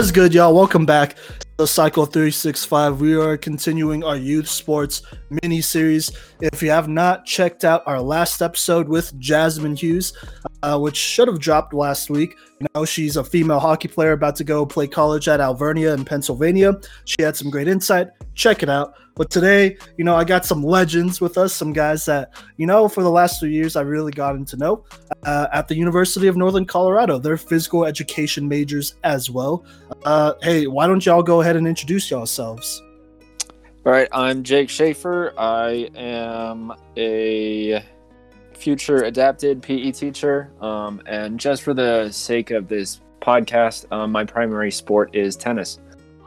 What's good, y'all? Welcome back to the Cycle 365. We are continuing our youth sports mini series. If you have not checked out our last episode with Jasmine Hughes, uh, which should have dropped last week, now she's a female hockey player about to go play college at Alvernia in Pennsylvania. She had some great insight. Check it out. But today, you know, I got some legends with us, some guys that, you know, for the last three years, I really gotten to know uh, at the University of Northern Colorado. They're physical education majors as well. Uh, hey, why don't y'all go ahead and introduce yourselves? All right, I'm Jake Schaefer. I am a future adapted PE teacher. Um, and just for the sake of this podcast, um, my primary sport is tennis.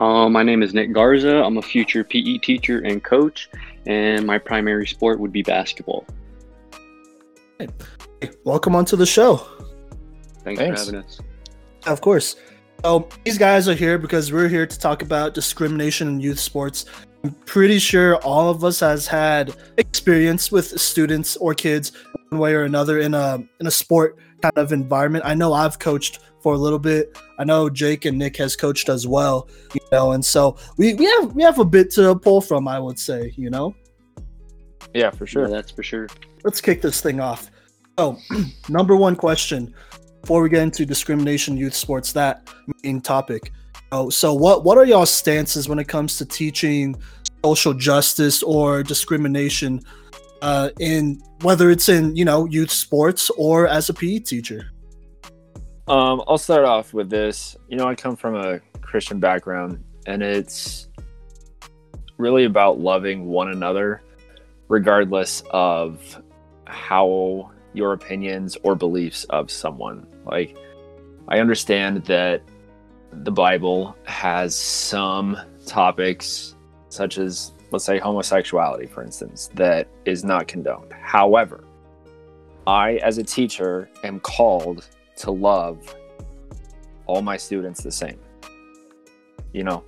Uh, my name is Nick Garza. I'm a future PE teacher and coach, and my primary sport would be basketball. Hey, welcome onto the show. Thanks, Thanks. for having us. Of course. So these guys are here because we're here to talk about discrimination in youth sports. I'm pretty sure all of us has had experience with students or kids one way or another in a in a sport kind of environment. I know I've coached for a little bit. I know Jake and Nick has coached as well, you know, and so we, we have we have a bit to pull from, I would say, you know. Yeah, for Sure, sure. that's for sure. let's kick this thing off. Oh, number one question before we get into discrimination youth sports, that main topic. Oh, so what what are y'all stances when it comes to teaching social justice or discrimination uh, in whether it's in you know youth sports or as a PE teacher? Um, I'll start off with this. You know, I come from a Christian background, and it's really about loving one another, regardless of how your opinions or beliefs of someone. Like, I understand that the Bible has some topics, such as, let's say, homosexuality, for instance, that is not condoned. However, I, as a teacher, am called to love all my students the same. You know,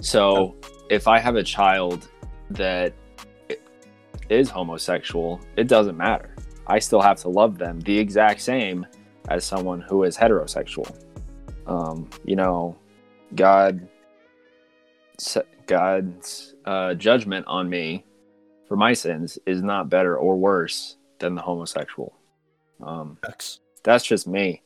so if I have a child that is homosexual, it doesn't matter. I still have to love them the exact same as someone who is heterosexual. Um, you know, God, God's uh, judgment on me for my sins is not better or worse than the homosexual. Um, X. that's just me.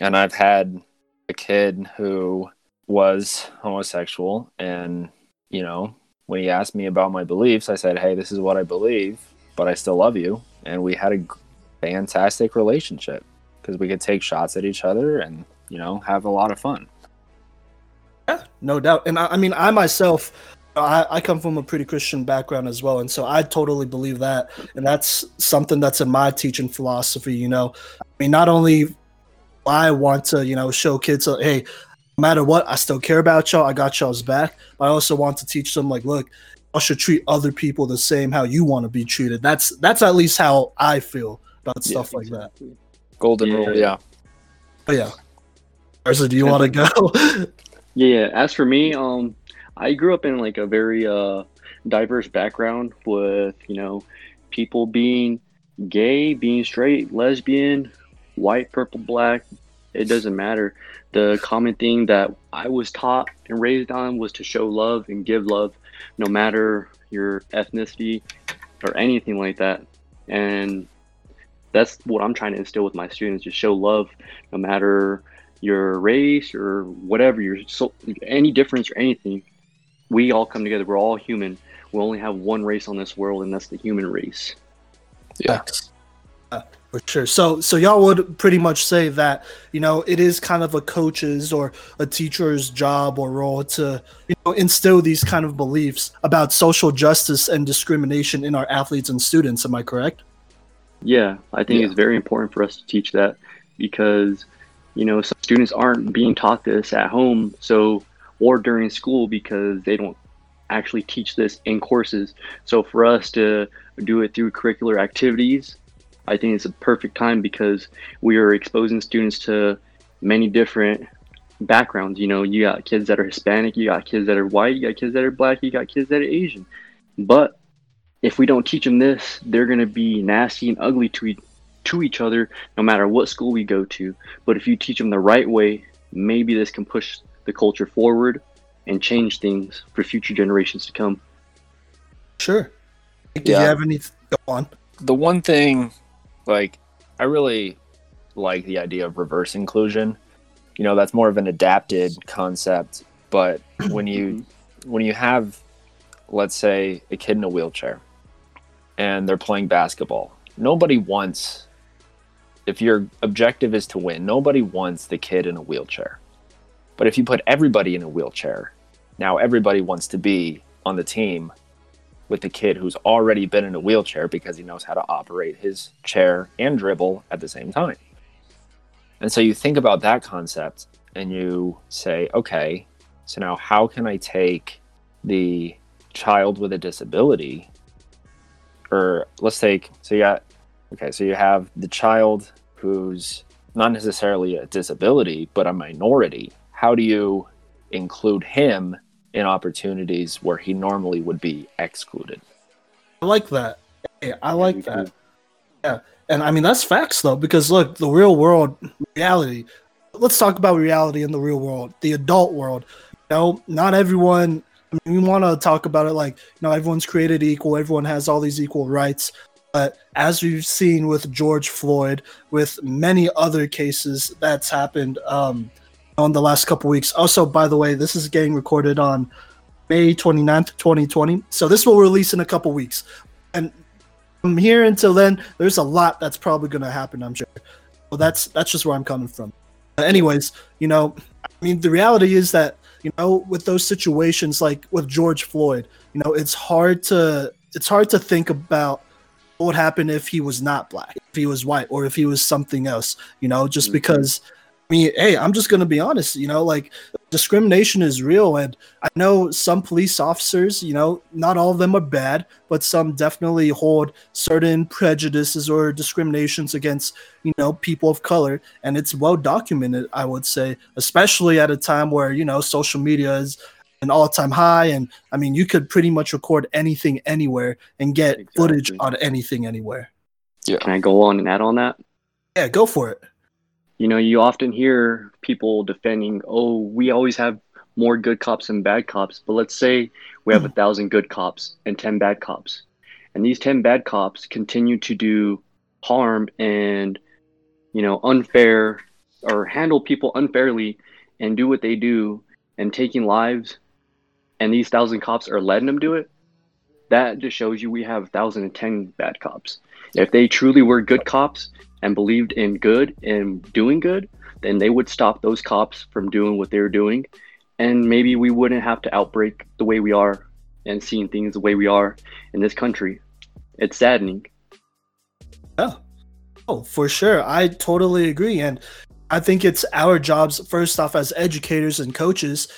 And I've had a kid who was homosexual, and you know, when he asked me about my beliefs, I said, "Hey, this is what I believe, but I still love you." And we had a fantastic relationship because we could take shots at each other and you know have a lot of fun. Yeah, no doubt. And I, I mean, I myself, I, I come from a pretty Christian background as well, and so I totally believe that, and that's something that's in my teaching philosophy. You know, I mean, not only I want to, you know, show kids, uh, hey, no matter what, I still care about y'all. I got y'all's back. But I also want to teach them, like, look, y'all should treat other people the same how you want to be treated. That's that's at least how I feel about Yeah, stuff like that. Golden Yeah. rule, yeah. But yeah, Garza, do you want to go? Yeah, as for me, um, I grew up in like a very uh diverse background with, you know, people being gay, being straight, lesbian, white, purple, black, it doesn't matter. The common thing that I was taught and raised on was to show love and give love no matter your ethnicity or anything like that. And that's what I'm trying to instill with my students, just show love no matter your race or whatever your so any difference or anything we all come together we're all human we only have one race on this world and that's the human race Yeah. Uh, for sure. So, so y'all would pretty much say that you know it is kind of a coach's or a teacher's job or role to you know instill these kind of beliefs about social justice and discrimination in our athletes and students. Am I correct? yeah i think Yeah. it's very important for us to teach that because you know some students aren't being taught this at home so or during school because they don't actually teach this in courses so for us to do it through curricular activities i think it's a perfect time because we are exposing students to many different backgrounds. You know, you got kids that are Hispanic, you got kids that are white, you got kids that are black, you got kids that are Asian. But if we don't teach them this, they're going to be nasty and ugly to e- to each other no matter what school we go to. But if you teach them the right way, maybe this can push the culture forward and change things for future generations to come. Sure. Did Yeah. you have any? Go on. the one thing like i really like the idea of reverse inclusion you know that's more of an adapted concept but when you mm-hmm. when you have let's say a kid in a wheelchair and they're playing basketball nobody wants if your objective is to win nobody wants the kid in a wheelchair but if you put everybody in a wheelchair now everybody wants to be on the team with the kid who's already been in a wheelchair because he knows how to operate his chair and dribble at the same time. And so you think about that concept and you say, okay, so now how can I take the child with a disability or let's take so you got okay, so you have the child who's not necessarily a disability but a minority. How do you include him in opportunities where he normally would be excluded? I like that. Hey, I like that. Yeah, and I mean that's facts though, because look, the real world reality. Let's talk about reality in the real world, the adult world. You know, not everyone. I mean, we want to talk about it like you know everyone's created equal, everyone has all these equal rights. But as we've seen with George Floyd, with many other cases that's happened um, on the last couple weeks. Also, by the way, this is getting recorded on May 29th, 2020. So this will release in a couple weeks. And from here until then, there's a lot that's probably going to happen. I'm sure. Well, that's that's just where I'm coming from. But anyways, you know, I mean, the reality is that you know, with those situations like with George Floyd, you know, it's hard to it's hard to think about what would happen if he was not black, if he was white, or if he was something else. You know, just Mhm. because. I mean, hey, I'm just gonna be honest. You know, like discrimination is real, and I know some police officers. You know, not all of them are bad, but some definitely hold certain prejudices or discriminations against you know people of color, and it's well documented. I would say, especially at a time where you know social media is an all-time high, and I mean, you could pretty much record anything anywhere and get footage on anything anywhere. Yeah. Can I go on and add on that? Yeah, go for it. You know, you often hear people defending, oh, we always have more good cops than bad cops. But let's say we have a hmm. thousand good cops and 10 bad cops. And these 10 bad cops continue to do harm and, you know, unfair or handle people unfairly and do what they do and taking lives. And these thousand cops are letting them do it. That just shows you we have 1,010 bad cops. If they truly were good cops, and believed in good and doing good, then they would stop those cops from doing what they're doing. And maybe we wouldn't have to outbreak the way we are and seeing things the way we are in this country. It's saddening. Yeah. Oh, for sure. I totally agree. And I think it's our jobs, first off, as educators and coaches,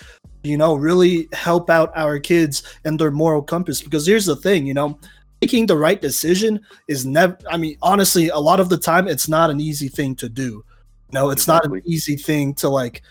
you know, really help out our kids and their moral compass. Because here's the thing, you know, making the right decision is never, I mean, honestly, a lot of the time, it's not an easy thing to do. No, it's not an easy thing to like.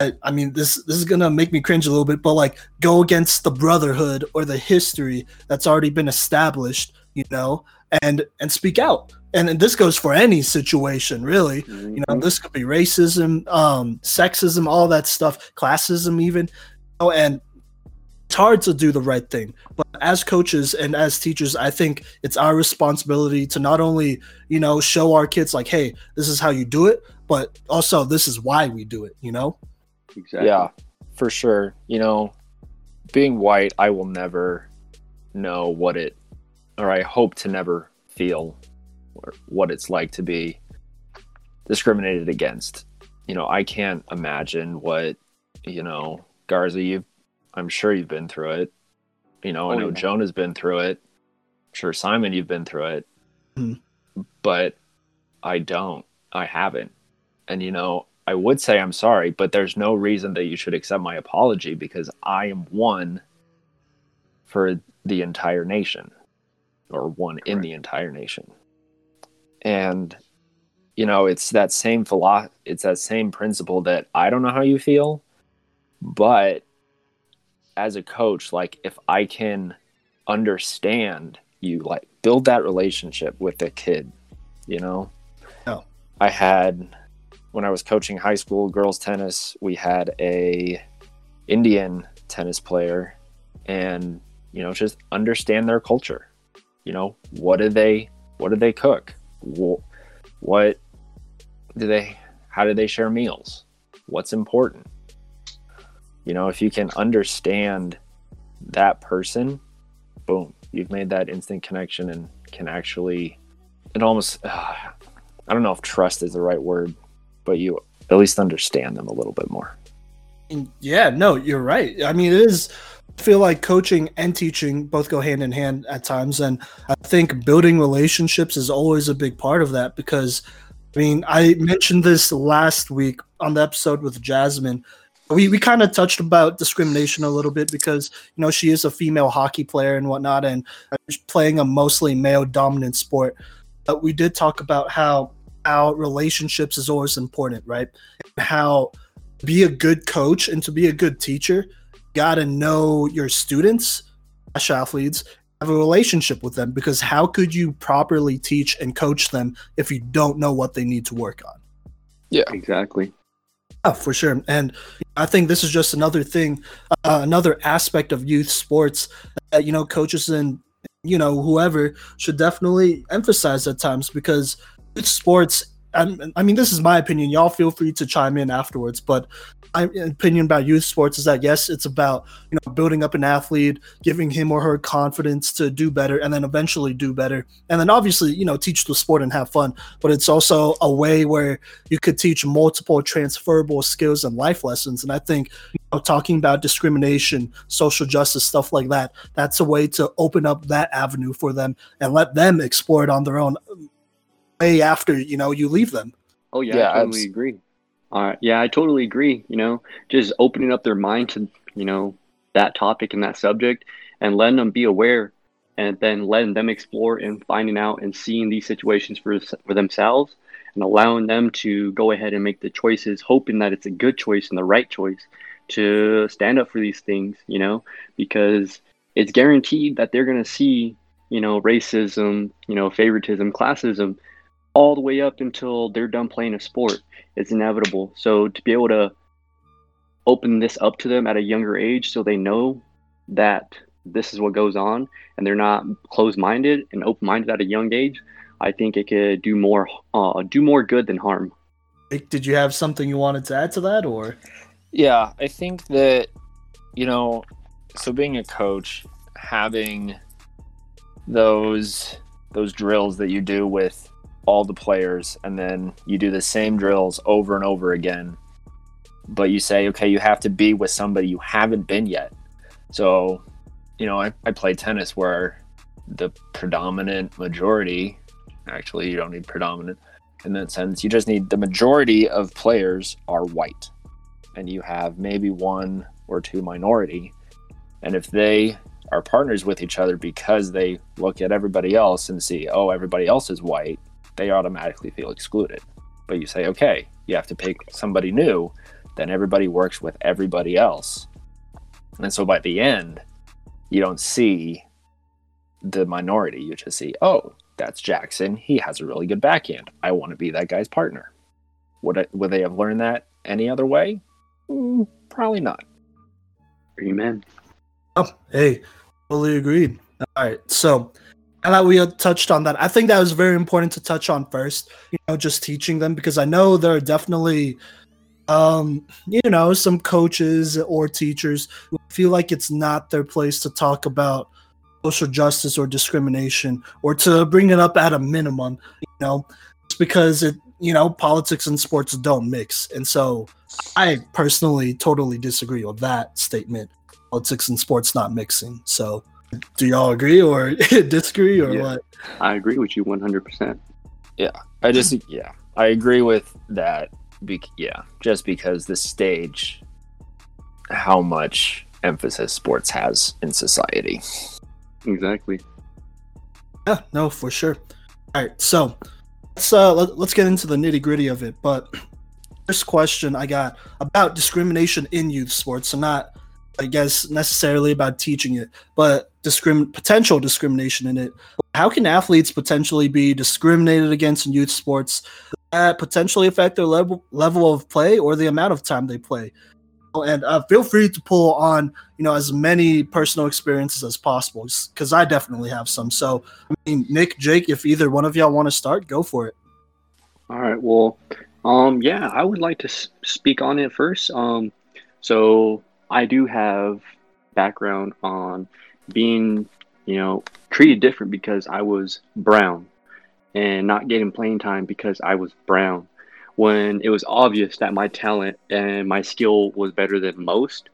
I, I mean, this this is gonna make me cringe a little bit, but like, go against the brotherhood or the history that's already been established, you know, and and speak out. And, and this goes for any situation, really. You know, this could be racism, um, sexism, all that stuff, classism, even. Oh, and it's hard to do the right thing. But as coaches and as teachers, I think it's our responsibility to not only, you know, show our kids like, hey, this is how you do it, but also this is why we do it, you know? exactly. Yeah, for sure. You know, being white, I will never know what it, or I hope to never feel or what it's like to be discriminated against. You know, I can't imagine what, you know, Garza, you've, I'm sure you've been through it. You know, I Oh, know yeah. Joan has been through it. I'm sure, Simon, you've been through it. Mhm. But I don't. I haven't. And, you know, I would say I'm sorry, but there's no reason that you should accept my apology because I am one for the entire nation or one in the entire nation. And you know, it's that same philo- it's that same principle that I don't know how you feel, but as a coach, like if I can understand you like build that relationship with the kid, you know? No. I had when I was coaching high school girls tennis, we had a Indian tennis player and you know just understand their culture. You know, what do they what do they cook? What do they how do they share meals? What's important? You know, if you can understand that person, boom, you've made that instant connection and can actually it almost uh, I don't know if trust is the right word, but you at least understand them a little bit more. Yeah, no, you're right. I mean, it is I feel like coaching and teaching both go hand in hand at times and I think building relationships is always a big part of that because I mean, I mentioned this last week on the episode with Jasmine. We we kind of touched about discrimination a little bit because you know she is a female hockey player and whatnot, and playing a mostly male dominant sport. But we did talk about how how relationships is always important, right? How be a good coach and to be a good teacher, got to know your students, athletes, have a relationship with them because how could you properly teach and coach them if you don't know what they need to work on? Yeah, exactly. Oh, for sure. And I think this is just another thing, uh, another aspect of youth sports that, you know, coaches and, you know, whoever should definitely emphasize at times because youth sports I mean, this is my opinion. Y'all feel free to chime in afterwards, but my opinion about youth sports is that yes, it's about you know building up an athlete, giving him or her confidence to do better, and then eventually do better, and then obviously you know teach the sport and have fun. But it's also a way where you could teach multiple transferable skills and life lessons. And I think you know, talking about discrimination, social justice, stuff like that, that's a way to open up that avenue for them and let them explore it on their own way after you know you leave them. Oh yeah, yeah I totally agree. All right, yeah, I totally agree. You know, just opening up their mind to you know that topic and that subject, and letting them be aware, and then letting them explore and finding out and seeing these situations for for themselves, and allowing them to go ahead and make the choices, hoping that it's a good choice and the right choice to stand up for these things. You know, because it's guaranteed that they're going to see you know racism, you know favoritism, classism all the way up until they're done playing a sport. It's inevitable. So to be able to open this up to them at a younger age so they know that this is what goes on and they're not closed-minded and open-minded at a young age, I think it could do more uh, do more good than harm. Did you have something you wanted to add to that or? Yeah, I think that you know, so being a coach, having those those drills that you do with all the players and then you do the same drills over and over again. But you say okay you have to be with somebody you haven't been yet. So you know i, I play tennis where the predominant majority actually you don't need predominant in that sense. You just need the majority of players are white. And you have maybe one or two minority. And if they are partners with each other because they look at everybody else and see oh everybody else is white they automatically feel excluded. But you say, okay, you have to pick somebody new, then everybody works with everybody else. And so by the end, you don't see the minority. You just see, oh, that's Jackson. He has a really good backhand. I want to be that guy's partner. Would, I, would they have learned that any other way? Mm, probably not. Amen. Oh, hey, fully agreed. All right. So and that we touched on that. I think that was very important to touch on first, you know, just teaching them because I know there are definitely um, you know, some coaches or teachers who feel like it's not their place to talk about social justice or discrimination or to bring it up at a minimum, you know, just because it, you know, politics and sports don't mix. And so I personally totally disagree with that statement. Politics and sports not mixing. So do y'all agree or disagree or yeah, what? I agree with you 100%. Yeah. I just, yeah, I agree with that. Be- yeah. Just because the stage, how much emphasis sports has in society. Exactly. Yeah, no, for sure. All right. So let's, uh, let, let's get into the nitty gritty of it. But first question I got about discrimination in youth sports. So not I guess necessarily about teaching it, but discrim- potential discrimination in it. How can athletes potentially be discriminated against in youth sports that potentially affect their level level of play or the amount of time they play? and uh, feel free to pull on you know as many personal experiences as possible because I definitely have some. So I mean, Nick, Jake, if either one of y'all want to start, go for it. All right. Well, um, yeah, I would like to speak on it first. Um, so I do have background on being, you know, treated different because I was brown and not getting playing time because I was brown. When it was obvious that my talent and my skill was better than most,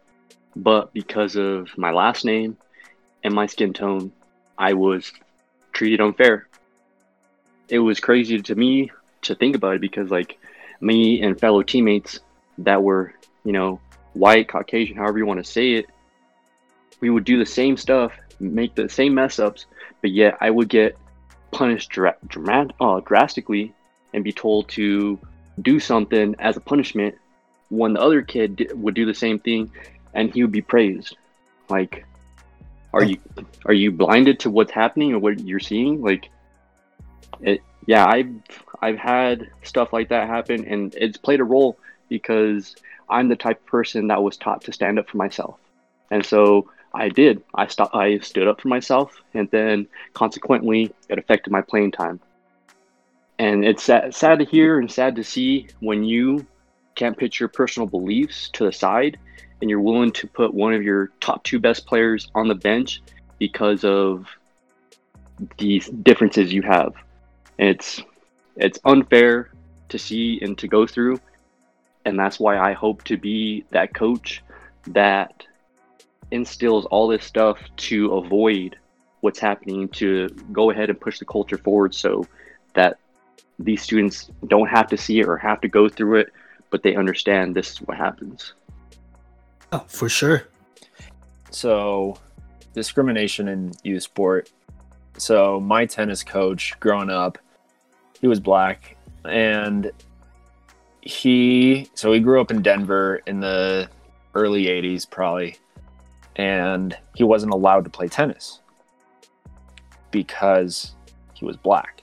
but because of my last name and my skin tone, I was treated unfair. It was crazy to me to think about it because like me and fellow teammates that were, you know, white, Caucasian, however you want to say it, we would do the same stuff, make the same mess ups, but yet I would get punished dra- dra- uh, drastically and be told to do something as a punishment when the other kid d- would do the same thing and he would be praised. Like, are you are you blinded to what's happening or what you're seeing? Like, it. Yeah, I've I've had stuff like that happen, and it's played a role because I'm the type of person that was taught to stand up for myself, and so I did. I st- I stood up for myself, and then consequently, it affected my playing time. And it's sad, sad to hear and sad to see when you can't put your personal beliefs to the side and you're willing to put one of your top two best players on the bench because of these differences you have. And it's it's unfair to see and to go through. And that's why I hope to be that coach that instills all this stuff to avoid what's happening to go ahead and push the culture forward so that these students don't have to see it or have to go through it, but they understand this is what happens. Oh, for sure. So, discrimination in youth sport. So, my tennis coach growing up, he was black and he so he grew up in Denver in the early 80s probably and he wasn't allowed to play tennis because he was black.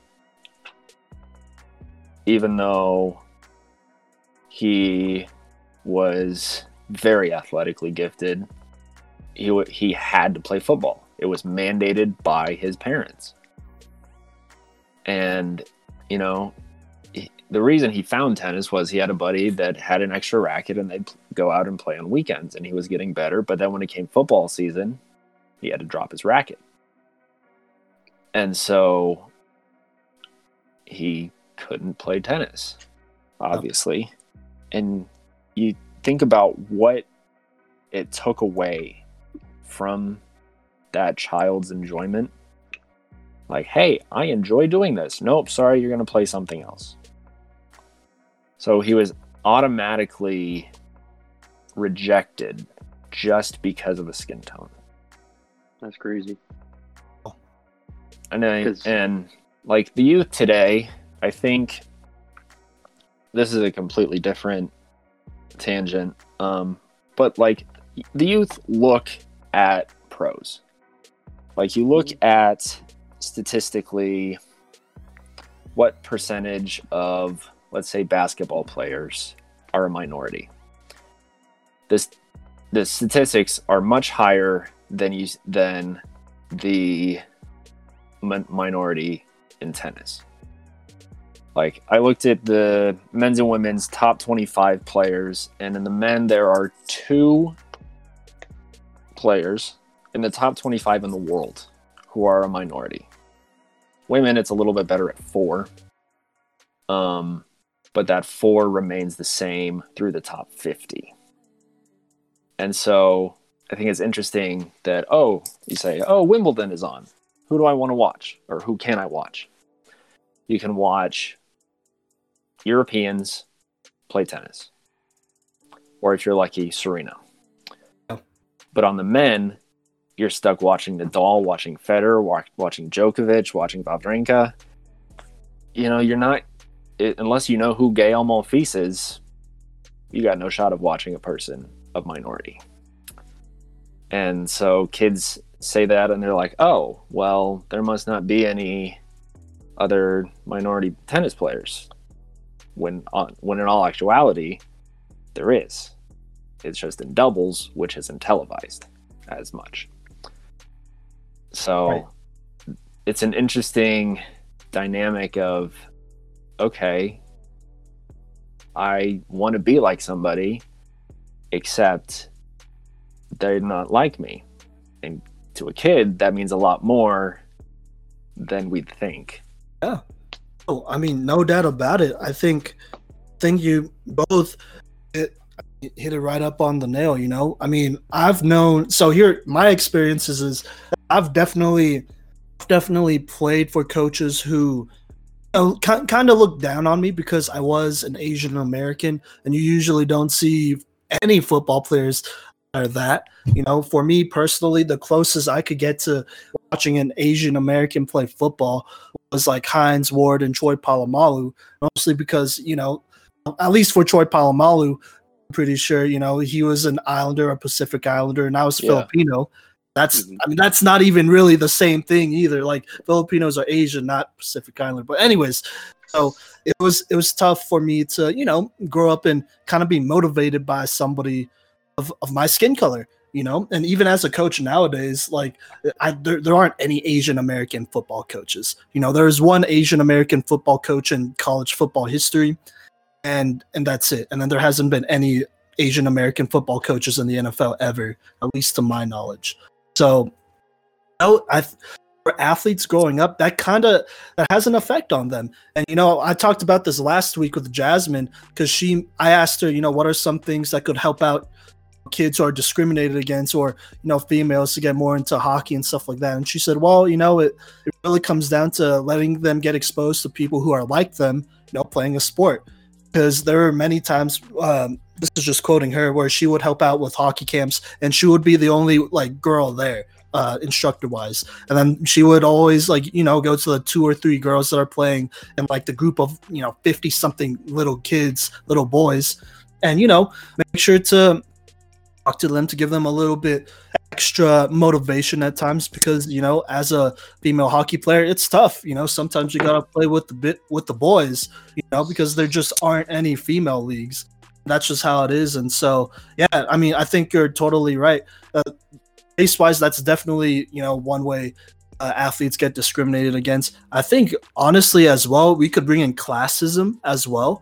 Even though he was very athletically gifted he w- he had to play football. It was mandated by his parents. And you know the reason he found tennis was he had a buddy that had an extra racket and they'd go out and play on weekends and he was getting better. But then when it came football season he had to drop his racket. And so he couldn't play tennis obviously. And you think about what it took away from that child's enjoyment. Like hey i enjoy doing this. Nope sorry you're going to play something else so he was automatically rejected just because of a skin tone. That's crazy. and I, and like the youth today i think this is a completely different tangent um but like the youth look at pros. Like you look at statistically what percentage of let's say basketball players are a minority. This the statistics are much higher than you than the min- minority in tennis. Like I looked at the men's and women's top 25 players, and in the men there are two players in the top 25 in the world who are a minority. Women, it's a little bit better at four, um, but that four remains the same through the top 50. And so I think it's interesting that oh, you say oh Wimbledon is on. Who do I want to watch, or who can I watch? You can watch Europeans play tennis. Or if you're lucky, Serena. Oh. But on the men, you're stuck watching Nadal, watching Federer, watching Djokovic, watching Wawrinka. You know, you're not, it, unless you know who Gael Monfils is, you got no shot of watching a person of minority. And so kids say that and they're like, oh, well, there must not be any other minority tennis players when on when in all actuality there is It's just in doubles, which isn't televised as much. So right. it's an interesting dynamic of okay, I want to be like somebody, except they're not like me. And to a kid, that means a lot more than we'd think. Yeah. Oh, I mean, no doubt about it. I think, think you both hit, hit it right up on the nail. You know, I mean, I've known. So here, my experiences is, I've definitely, definitely played for coaches who kind of looked down on me because I was an Asian American, and you usually don't see any football players are that. You know, for me personally, the closest I could get to watching an Asian American play football was like Hines Ward and Troy Polamalu, mostly because, you know, at least for Troy Polamalu, I'm pretty sure, you know, he was an Islander, a Pacific Islander, and I was yeah. Filipino. That's mm-hmm. I mean that's not even really the same thing either. Like Filipinos are Asian, not Pacific Islander. But anyways, so it was it was tough for me to, you know, grow up and kind of be motivated by somebody of, of my skin color you know and even as a coach nowadays like I, there, there aren't any asian american football coaches you know there's one asian american football coach in college football history and and that's it and then there hasn't been any asian american football coaches in the nfl ever at least to my knowledge so know, i for athletes growing up that kind of that has an effect on them. And you know i talked about this last week with jasmine because she i asked her you know what are some things that could help out kids who are discriminated against or you know females to get more into hockey and stuff like that. And she said well you know it, it really comes down to letting them get exposed to people who are like them you know playing a sport. Because there are many times um, this is just quoting her where she would help out with hockey camps and she would be the only like girl there uh, instructor wise and then she would always like you know go to the two or three girls that are playing and like the group of you know 50 something little kids little boys and you know make sure to talk to them to give them a little bit extra motivation at times because you know as a female hockey player it's tough you know sometimes you gotta play with the bit with the boys you know because there just aren't any female leagues that's just how it is and so yeah i mean i think you're totally right uh, base wise that's definitely you know one way uh, athletes get discriminated against i think honestly as well we could bring in classism as well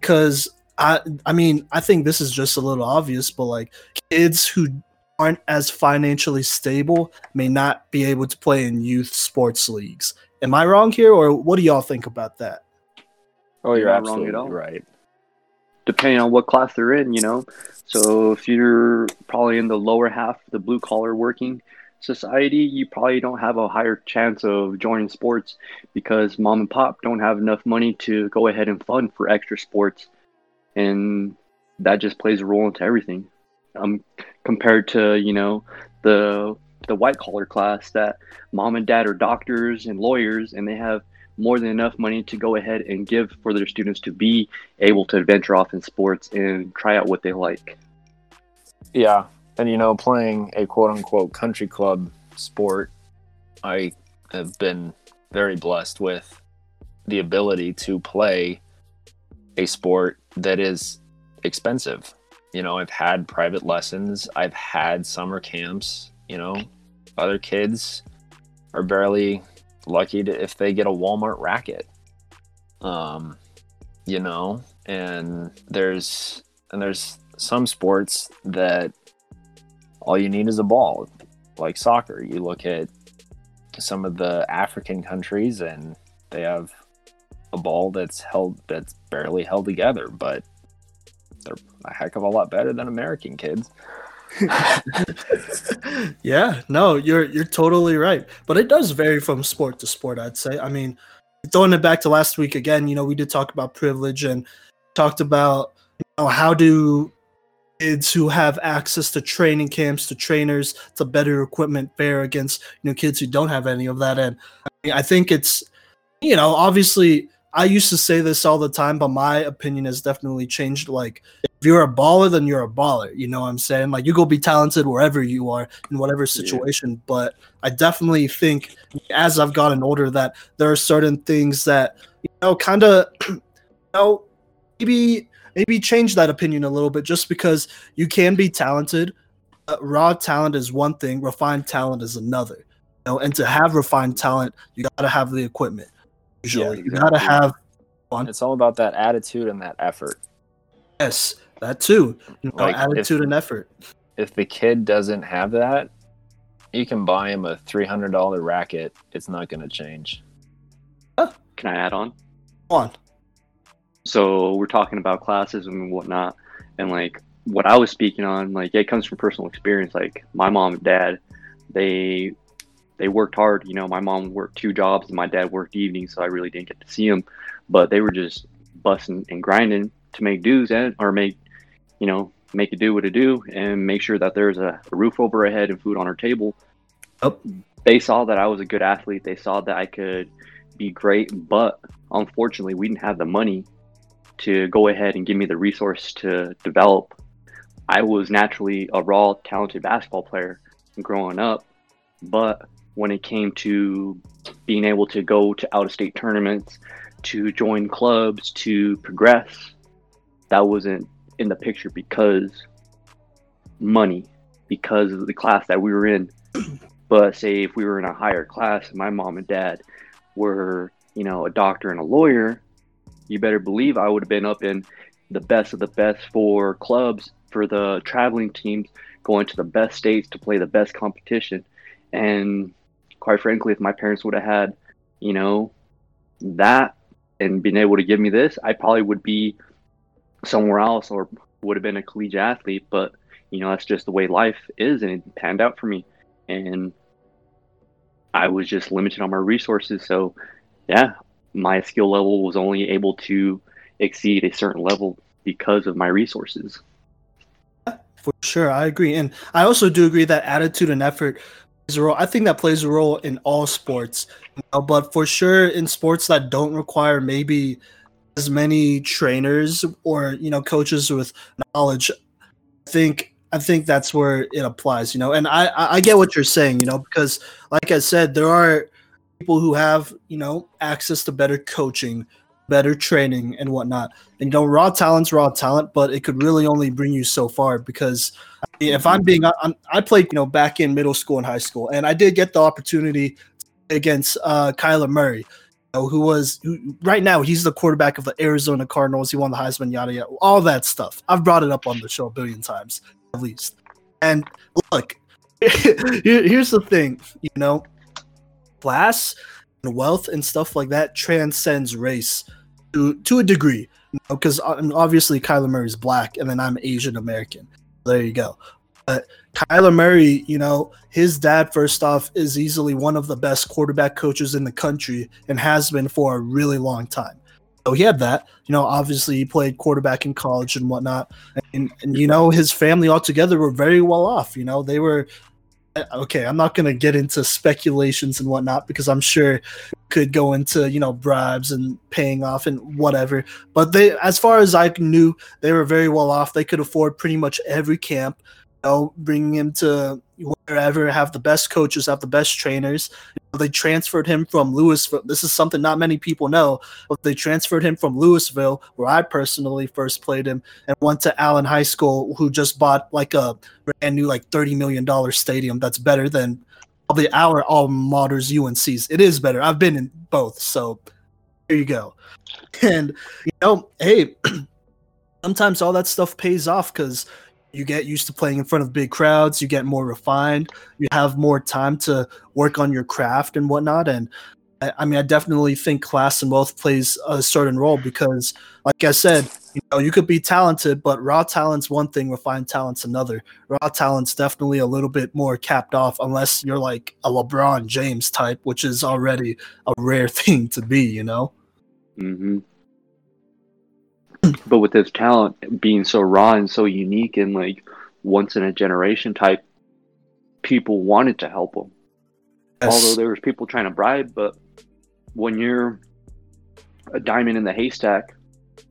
because I I mean, I think this is just a little obvious, but like kids who aren't as financially stable may not be able to play in youth sports leagues. Am I wrong here, or what do y'all think about that? Oh, you're, you're absolutely wrong right. Depending on what class they're in, you know. So if you're probably in the lower half, the blue collar working society, you probably don't have a higher chance of joining sports because mom and pop don't have enough money to go ahead and fund for extra sports and that just plays a role into everything. Um, compared to you know the the white collar class that mom and dad are doctors and lawyers, and they have more than enough money to go ahead and give for their students to be able to venture off in sports and try out what they like. Yeah, and you know, playing a quote unquote country club sport, I have been very blessed with the ability to play a sport that is expensive. You know, I've had private lessons, I've had summer camps, you know, other kids are barely lucky to, if they get a Walmart racket. Um, you know, and there's and there's some sports that all you need is a ball, like soccer. You look at some of the African countries and they have a ball that's held that's barely held together, but they're a heck of a lot better than American kids. yeah, no, you're you're totally right. But it does vary from sport to sport, I'd say. I mean, throwing it back to last week again, you know, we did talk about privilege and talked about you know how do kids who have access to training camps, to trainers, to better equipment fare against you know kids who don't have any of that. And I, mean, I think it's you know obviously I used to say this all the time, but my opinion has definitely changed. Like, if you're a baller, then you're a baller. You know what I'm saying? Like, you go be talented wherever you are in whatever situation. Yeah. But I definitely think, as I've gotten older, that there are certain things that you know, kind of, you know, maybe maybe change that opinion a little bit just because you can be talented. Uh, raw talent is one thing, refined talent is another. You know, and to have refined talent, you got to have the equipment. Usually, Yeah, you got to have fun. It's all about that attitude and that effort. Yes, that too. You know, Like, if- attitude and effort. If the kid doesn't have that, you can buy him a three hundred dollar racket. It's not going to change. Can I add on? Come on. so we're talking about classes and whatnot and like what i was speaking on like it comes from personal experience like my mom and dad they they worked hard you know my mom worked two jobs and my dad worked evenings so i really didn't get to see them but they were just busting and grinding to make dues and or make you know make it do what it do and make sure that there's a, a roof over our head and food on our table Yep. they saw that i was a good athlete they saw that i could be great but unfortunately we didn't have the money to go ahead and give me the resource to develop. I was naturally a raw, talented basketball player growing up, but when it came to being able to go to out of state tournaments, to join clubs, to progress, that wasn't in the picture because money, because of the class that we were in. But say if we were in a higher class and my mom and dad were, you know, a doctor and a lawyer, you better believe I would have been up in the best of the best for clubs, for the traveling teams, going to the best states to play the best competition. And quite frankly, if my parents would have had, you know, that and been able to give me this, I probably would be somewhere else or would have been a collegiate athlete. But, you know, that's just the way life is and it panned out for me. And I was just limited on my resources. So, yeah, my skill level was only able to exceed a certain level because of my resources. For sure, I agree, and I also do agree that attitude and effort a role. I think that plays a role in all sports, but for sure in sports that don't require maybe as many trainers or you know coaches with knowledge, I think I think that's where it applies. You know, and I I get what you're saying. You know, because like I said, there are people who have you know access to better coaching, better training, and whatnot. And you know, raw talent's raw talent, but it could really only bring you so far because if I'm being, I'm, I played, you know, back in middle school and high school, and I did get the opportunity against uh, Kyler Murray, you know, who was who, right now he's the quarterback of the Arizona Cardinals. He won the Heisman, yada yada, all that stuff. I've brought it up on the show a billion times at least. And look, here's the thing, you know, class and wealth and stuff like that transcends race to to a degree because uh, obviously Kyler Murray is black and then I'm Asian American. There you go. But Kyler Murray, you know, his dad, first off, is easily one of the best quarterback coaches in the country and has been for a really long time. So he had that. You know, obviously he played quarterback in college and whatnot. And, and you know, his family altogether were very well off. You know, they were Uh, okay. I'm not going to get into speculations and whatnot because I'm sure could go into you know bribes and paying off and whatever but they as far as i knew they were very well off they could afford pretty much every camp you know bringing him to wherever have the best coaches have the best trainers they transferred him from lewisville this is something not many people know but they transferred him from lewisville where i personally first played him and went to allen high school who just bought like a brand new like 30 million dollar stadium that's better than probably our alma mater's UNC's. It is better. I've been in both, so there you go. And you know, hey, sometimes all that stuff pays off because you get used to playing in front of big crowds. You get more refined. You have more time to work on your craft and whatnot. And I, I mean, I definitely think class and wealth plays a certain role because, like I said, you know, you could be talented, but raw talent's one thing, refined talent's another. Raw talent's definitely a little bit more capped off, unless you're like a LeBron James type, which is already a rare thing to be, you know? hmm but with his talent being so raw and so unique and like once in a generation type, people wanted to help him. Although there was people trying to bribe, but when you're a diamond in the haystack,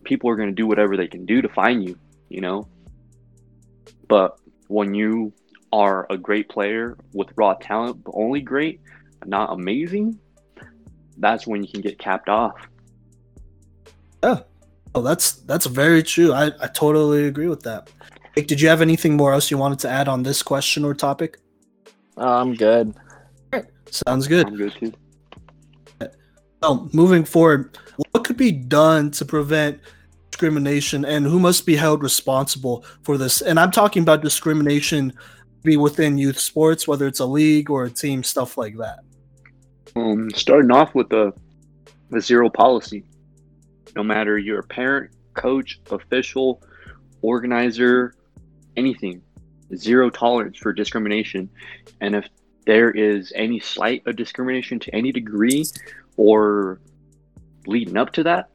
people are going to do whatever they can do to find you, you know? But when you are a great player with raw talent, but only great, not amazing, that's when you can get capped off. Oh, that's that's very true. I, I totally agree with that. Nick, did you have anything more else you wanted to add on this question or topic? Uh, I'm good. Sounds good. I'm good too. So, moving forward, what could be done to prevent discrimination and who must be held responsible for this? And I'm talking about discrimination be within youth sports, whether it's a league or a team, stuff like that. Um, starting off with the the zero policy. No matter you're a parent, coach, official, organizer, anything, zero tolerance for discrimination. And if there is any slight of discrimination to any degree or leading up to that,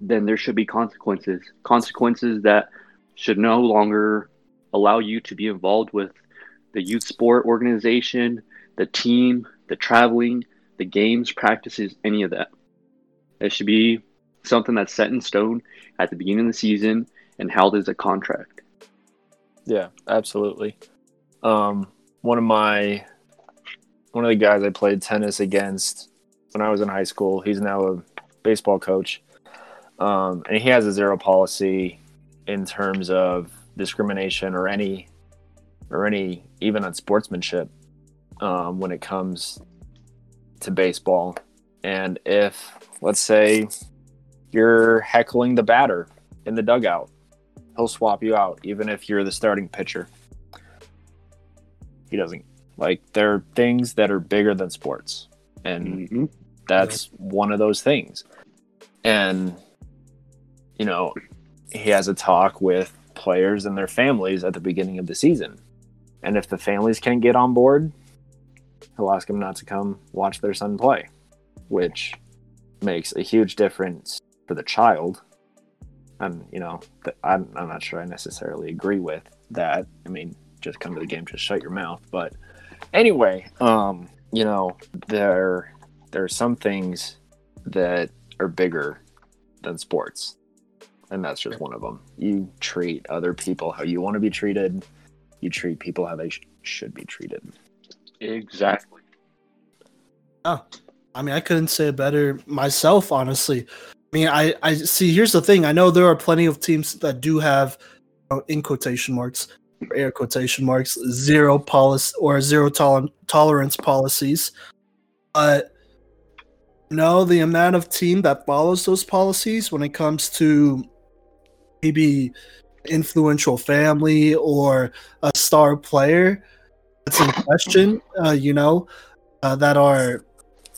then there should be consequences. Consequences that should no longer allow you to be involved with the youth sport organization, the team, the traveling, the games, practices, any of that. It should be something that's set in stone at the beginning of the season and held as a contract. Yeah, absolutely. Um, one of my one of the guys I played tennis against when I was in high school, he's now a baseball coach. Um, and he has a zero policy in terms of discrimination or any or any even on sportsmanship um, when it comes to baseball. And if let's say you're heckling the batter in the dugout, he'll swap you out even if you're the starting pitcher. He doesn't like there are things that are bigger than sports. And Mm-hmm. that's one of those things. And you know, he has a talk with players and their families at the beginning of the season. And if the families can't get on board, he'll ask them not to come watch their son play, which makes a huge difference for the child. And, you know, th- I'm, I'm not sure I necessarily agree with that. I mean, just come to the game, just shut your mouth. But anyway, um, you know, there, there are some things that are bigger than sports. And that's just one of them. You treat other people how you want to be treated you treat people how they sh- should be treated. Exactly. I mean, I couldn't say it better myself, honestly. I mean, I, I see. Here's the thing. I know there are plenty of teams that do have, you know, in quotation marks, air quotation marks, zero policy or zero tol- tolerance policies. But you know, the amount of team that follows those policies when it comes to maybe influential family or a star player that's in question, uh, you know, uh, that are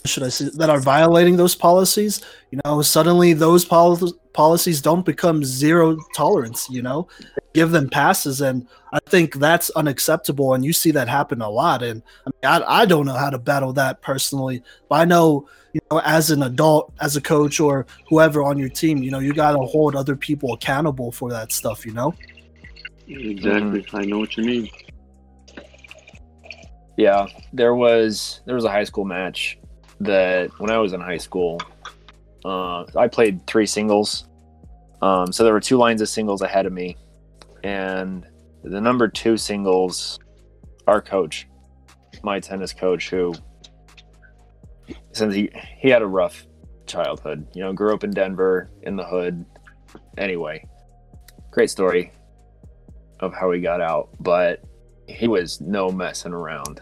should I say that are violating those policies, you know, suddenly those pol- policies don't become zero tolerance, you know, give them passes. And I think that's unacceptable. And you see that happen a lot. And I, mean, I, I don't know how to battle that personally, but I know, you know, as an adult, as a coach or whoever on your team, you know, you got to hold other people accountable for that stuff, you know? Exactly. Mm-hmm. I know what you mean. Yeah, there was there was a high school match that when I was in high school, uh, I played three singles. Um, so there were two lines of singles ahead of me, and the number two singles, our coach, my tennis coach, who since he he had a rough childhood, you know, grew up in Denver in the hood. Anyway, great story of how he got out, but he was no messing around.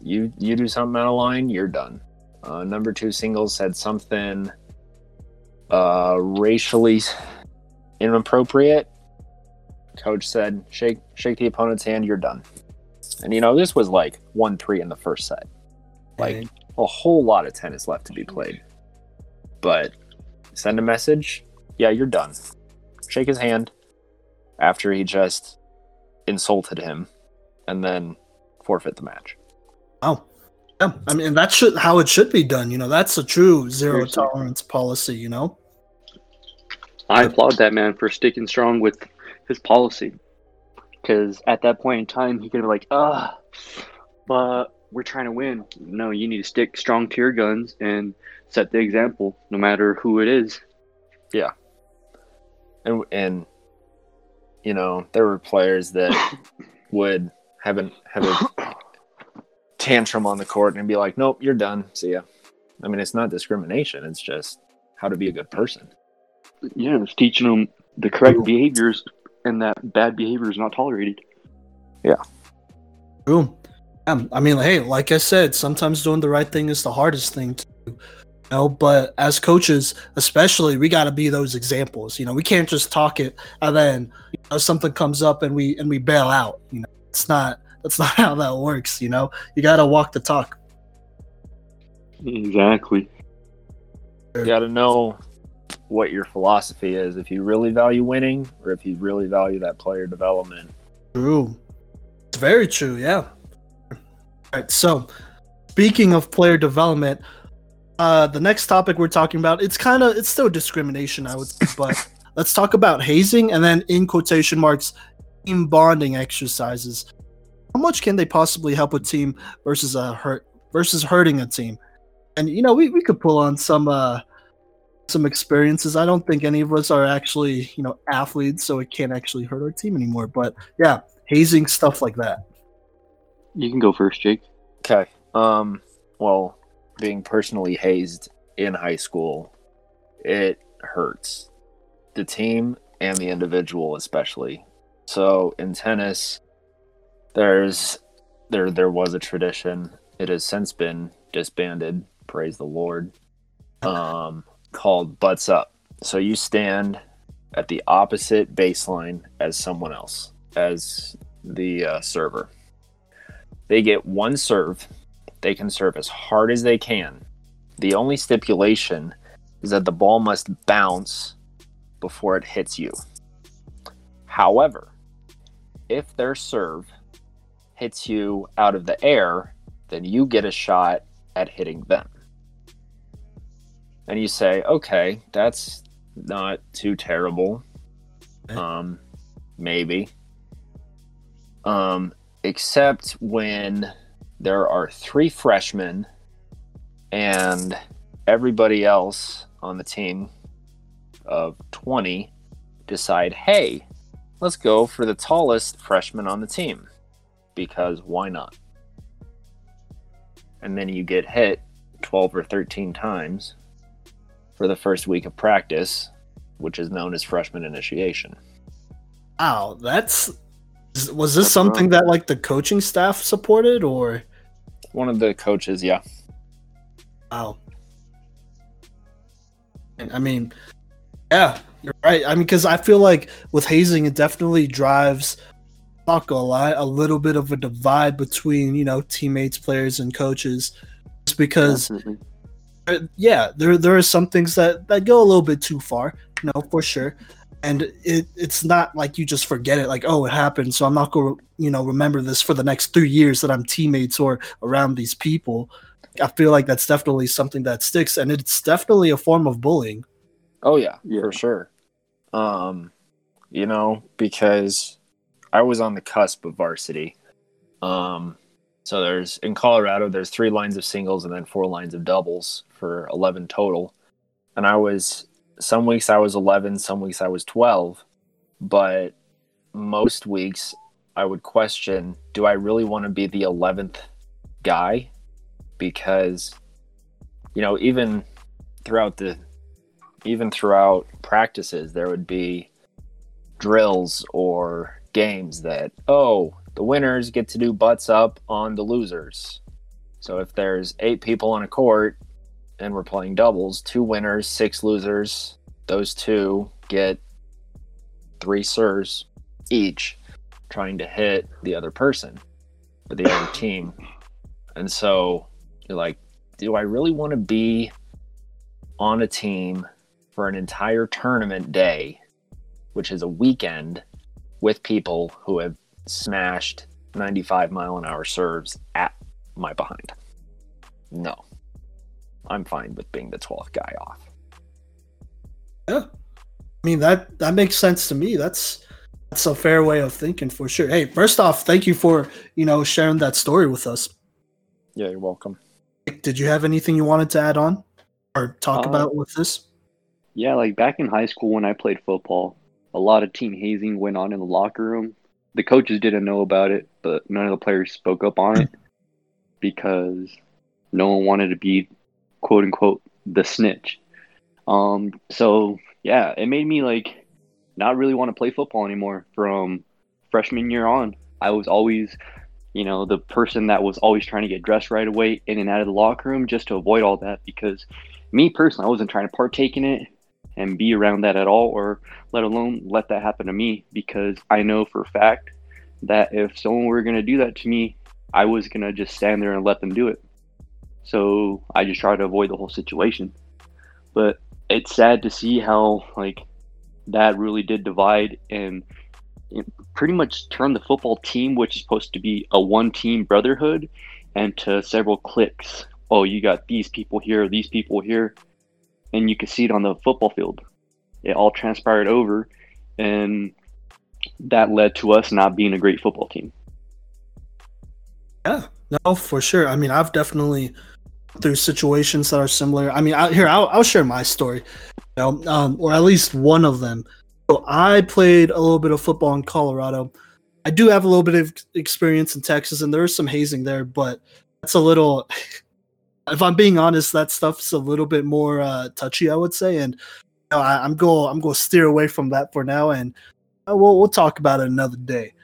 You you do something out of line, you're done. Uh, number two singles said something uh, racially inappropriate. Coach said, "Shake shake the opponent's hand, you're done." And you know this was like one three in the first set, like a whole lot of tennis left to be played. But send a message, yeah, you're done. Shake his hand after he just insulted him, and then forfeit the match. Oh, yeah. I mean, that's should, how it should be done. You know, that's a true zero Seriously. tolerance policy. You know, I applaud that man for sticking strong with his policy. Because at that point in time, he could be like, ah, but we're trying to win. No, you need to stick strong to your guns and set the example, no matter who it is. Yeah, and and you know there were players that would have an have a tantrum on the court and be like, "Nope, you're done. See ya." I mean, it's not discrimination; it's just how to be a good person. Yeah, it's teaching them the correct True. behaviors and that bad behavior is not tolerated. True. Yeah, I mean, hey, like I said, sometimes doing the right thing is the hardest thing to do. You know, but as coaches, especially, we got to be those examples. You know, we can't just talk it and then you know, something comes up and we and we bail out. You know, it's not that's not how that works. You know, you got to walk the talk. Exactly. You got to know what your philosophy is. If you really value winning, or if you really value that player development. True. It's very true. Yeah. All right. So, speaking of player development, uh, the next topic we're talking about, it's kind of, it's still discrimination, I would say, but let's talk about hazing and then in quotation marks, team bonding exercises. How much can they possibly help a team versus a hurt versus hurting a team? And you know, we, we could pull on some uh some experiences. I don't think any of us are actually, you know, athletes, so it can't actually hurt our team anymore. But yeah, hazing stuff like that. You can go first, Jake. Okay. Um. Well, being personally hazed in high school, it hurts the team and the individual especially. So in tennis, there's there there was a tradition. It has since been disbanded. Praise the Lord. Um, called butts up. So you stand at the opposite baseline as someone else, as the uh, server. They get one serve. They can serve as hard as they can. The only stipulation is that the ball must bounce before it hits you. However, if their serve hits you out of the air, then you get a shot at hitting them. And you say, okay, that's not too terrible. Um, maybe. Um, except when there are three freshmen and everybody else on the team of 20 decide, hey, let's go for the tallest freshman on the team because why not? And then you get hit 12 or 13 times for the first week of practice, which is known as freshman initiation. Wow, that's was this That's something that like the coaching staff supported or One of the coaches, yeah. wow? And I mean, yeah, you're right. I mean, because I feel like with hazing, it definitely drives, not gonna lie, a little bit of a divide between you know teammates, players, and coaches, just because Definitely. yeah, there there are some things that that go a little bit too far, you know, for sure. And it it's not like you just forget it, like oh, it happened, so I'm not going to you know remember this for the next three years that I'm teammates or around these people. I feel like that's definitely something that sticks, and it's definitely a form of bullying. Oh yeah, Yeah. for sure. Um, you know, because I was on the cusp of varsity. Um, so there's in Colorado, there's three lines of singles and then four lines of doubles for eleven total. And I was some weeks I was eleven, some weeks I was twelve, but most weeks I would question, do I really want to be the eleventh guy? Because you know, even throughout the even throughout practices, there would be drills or games that, oh, the winners get to do butts up on the losers. So if there's eight people on a court and we're playing doubles, two winners, six losers, those two get three serves each trying to hit the other person or the other team. And so you're like, do I really want to be on a team for an entire tournament day, which is a weekend, with people who have smashed 95 mile an hour serves at my behind. No. I'm fine with being the 12th guy off. Yeah, I mean that that makes sense to me. That's that's a fair way of thinking for sure. Hey, first off, thank you for you know sharing that story with us. Yeah, you're welcome. Did you have anything you wanted to add on or talk Uh, about with this? Yeah, like back in high school when I played football, a lot of team hazing went on in the locker room. The coaches didn't know about it, but none of the players spoke up on it because no one wanted to be quote unquote the snitch. Um, so yeah, it made me like not really want to play football anymore from freshman year on. I was always, you know, the person that was always trying to get dressed right away in and out of the locker room just to avoid all that because me personally, I wasn't trying to partake in it and be around that at all or let alone let that happen to me because I know for a fact that if someone were going to do that to me, I was going to just stand there and let them do it. So I just tried to avoid the whole situation. But it's sad to see how like that really did divide and pretty much turn the football team, which is supposed to be a one team brotherhood, into several cliques. Oh, you got these people here, these people here, and you could see it on the football field. It all transpired over, and that led to us not being a great football team. Yeah, no, for sure. I mean, I've definitely through situations that are similar. I mean, I, here I'll, I'll share my story, you know, um, or at least one of them. So I played a little bit of football in Colorado. I do have a little bit of experience in Texas, and there's some hazing there, but that's a little. If I'm being honest, that stuff's a little bit more uh, touchy, I would say, and you know, I, am going I'm going to steer away from that for now, and uh, we'll we'll talk about it another day.